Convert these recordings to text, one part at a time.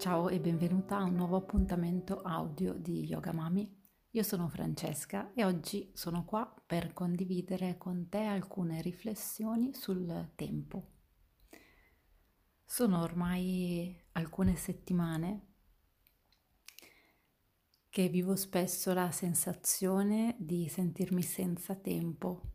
Ciao e benvenuta a un nuovo appuntamento audio di Yoga Mami. Io sono Francesca e oggi sono qua per condividere con te alcune riflessioni sul tempo. Sono ormai alcune settimane che vivo spesso la sensazione di sentirmi senza tempo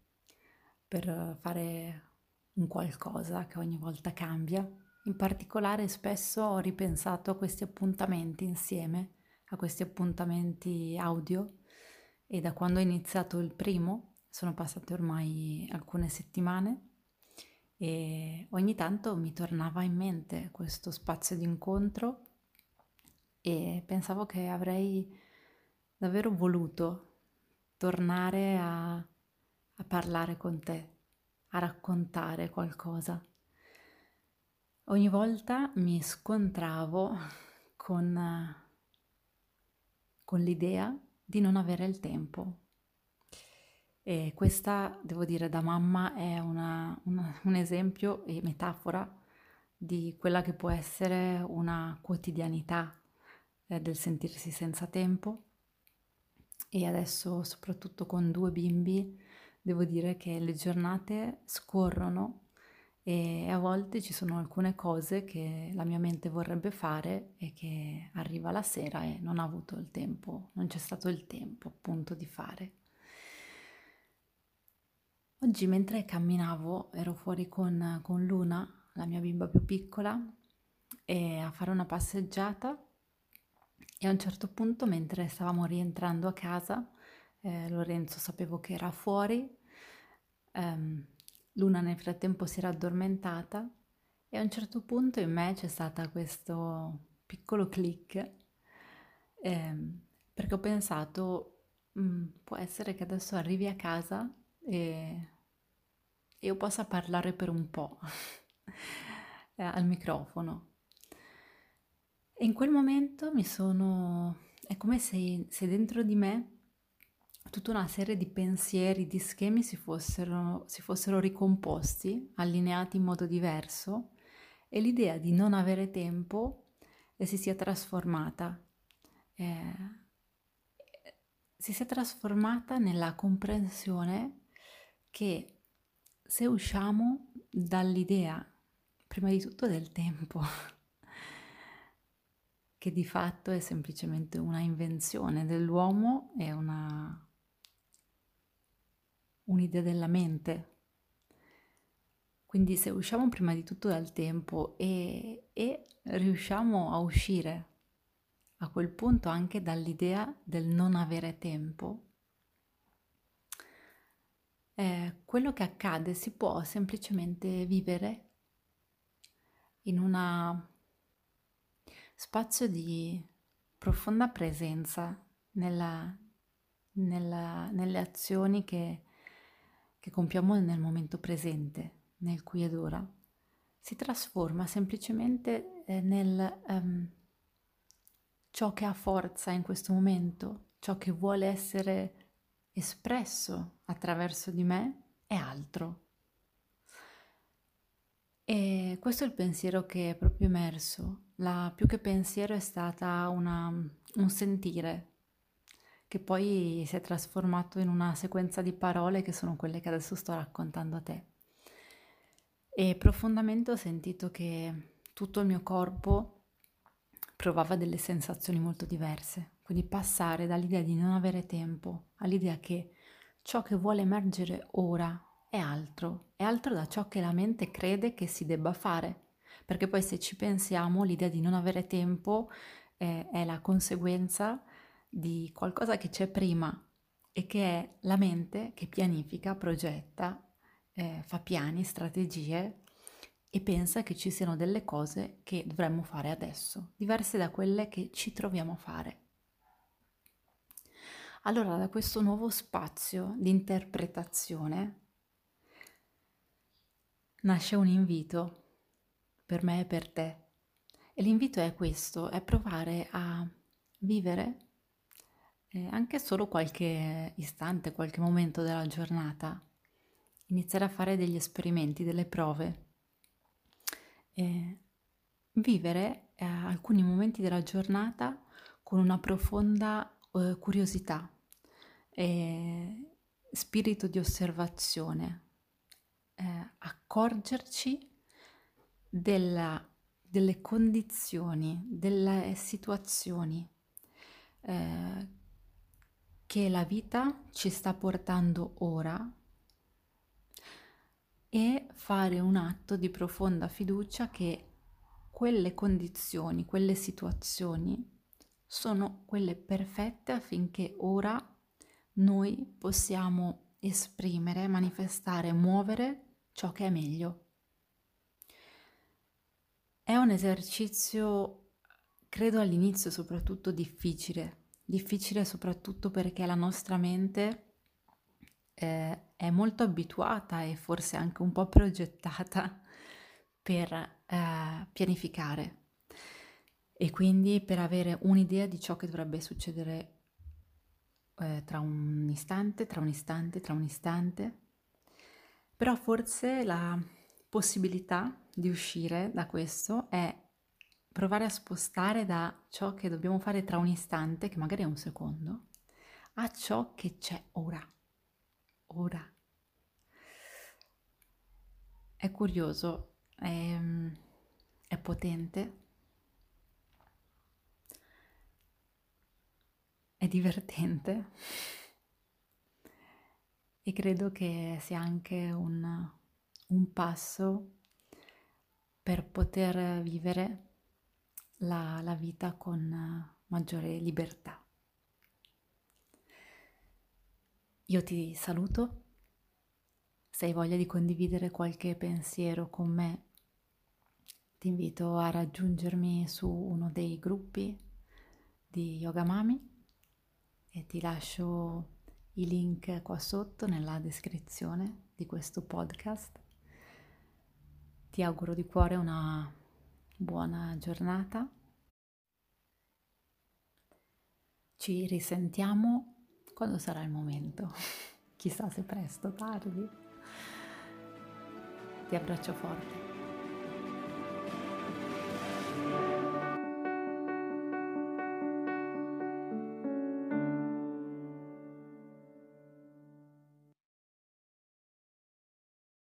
per fare un qualcosa che ogni volta cambia. In particolare spesso ho ripensato a questi appuntamenti insieme, a questi appuntamenti audio e da quando ho iniziato il primo, sono passate ormai alcune settimane e ogni tanto mi tornava in mente questo spazio di incontro e pensavo che avrei davvero voluto tornare a, a parlare con te, a raccontare qualcosa. Ogni volta mi scontravo con, con l'idea di non avere il tempo. E questa, devo dire, da mamma è una, una, un esempio e metafora di quella che può essere una quotidianità eh, del sentirsi senza tempo e adesso soprattutto con due bimbi devo dire che le giornate scorrono e a volte ci sono alcune cose che la mia mente vorrebbe fare e che arriva la sera e non ha avuto il tempo, non c'è stato il tempo appunto di fare. Oggi mentre camminavo ero fuori con, con Luna, la mia bimba più piccola, a fare una passeggiata e a un certo punto, mentre stavamo rientrando a casa, eh, Lorenzo sapevo che era fuori, ehm, Luna nel frattempo si era addormentata e a un certo punto in me c'è stato questo piccolo click ehm, perché ho pensato mm, può essere che adesso arrivi a casa e, io possa parlare per un po' al microfono. E in quel momento mi sono... è come se, se dentro di me tutta una serie di pensieri, di schemi si fossero, si fossero ricomposti, allineati in modo diverso e l'idea di non avere tempo eh, si sia trasformata. Eh, si sia trasformata nella comprensione che se usciamo dall'idea, prima di tutto del tempo, che di fatto è semplicemente una invenzione dell'uomo e una, un'idea della mente. Quindi se usciamo prima di tutto dal tempo e, e riusciamo a uscire a quel punto anche dall'idea del non avere tempo, eh, quello che accade si può semplicemente vivere in una spazio di profonda presenza nella, nella, nelle azioni che, che compiamo nel momento presente, nel qui ed ora, si trasforma semplicemente eh, nel um, ciò che ha forza in questo momento, ciò che vuole essere espresso attraverso di me è altro. E questo è il pensiero che è proprio emerso la più che pensiero è stata una, un sentire che poi si è trasformato in una sequenza di parole che sono quelle che adesso sto raccontando a te. E profondamente ho sentito che tutto il mio corpo provava delle sensazioni molto diverse. Quindi passare dall'idea di non avere tempo all'idea che ciò che vuole emergere ora è altro, è altro da ciò che la mente crede che si debba fare perché poi se ci pensiamo l'idea di non avere tempo eh, è la conseguenza di qualcosa che c'è prima e che è la mente che pianifica, progetta, eh, fa piani, strategie e pensa che ci siano delle cose che dovremmo fare adesso, diverse da quelle che ci troviamo a fare. Allora, da questo nuovo spazio di interpretazione nasce un invito per me e per te. E l'invito è questo, è provare a vivere anche solo qualche istante, qualche momento della giornata, iniziare a fare degli esperimenti, delle prove, eh, vivere eh, alcuni momenti della giornata con una profonda eh, curiosità e spirito di osservazione, eh, accorgerci della, delle condizioni, delle situazioni eh, che la vita ci sta portando ora e fare un atto di profonda fiducia che quelle condizioni, quelle situazioni sono quelle perfette affinché ora noi possiamo esprimere, manifestare, muovere ciò che è meglio. È un esercizio, credo all'inizio soprattutto difficile, difficile soprattutto perché la nostra mente eh, è molto abituata e forse anche un po' progettata per eh, pianificare e quindi per avere un'idea di ciò che dovrebbe succedere eh, tra un istante, tra un istante, tra un istante. Però forse la possibilità di uscire da questo è provare a spostare da ciò che dobbiamo fare tra un istante, che magari è un secondo, a ciò che c'è ora. Ora. È curioso, è, è potente, è divertente e credo che sia anche un, un passo per poter vivere la, la vita con maggiore libertà. Io ti saluto, se hai voglia di condividere qualche pensiero con me, ti invito a raggiungermi su uno dei gruppi di Yoga Mami e ti lascio i link qua sotto nella descrizione di questo podcast. Ti auguro di cuore una buona giornata. Ci risentiamo quando sarà il momento. Chissà se presto, tardi. Ti abbraccio forte.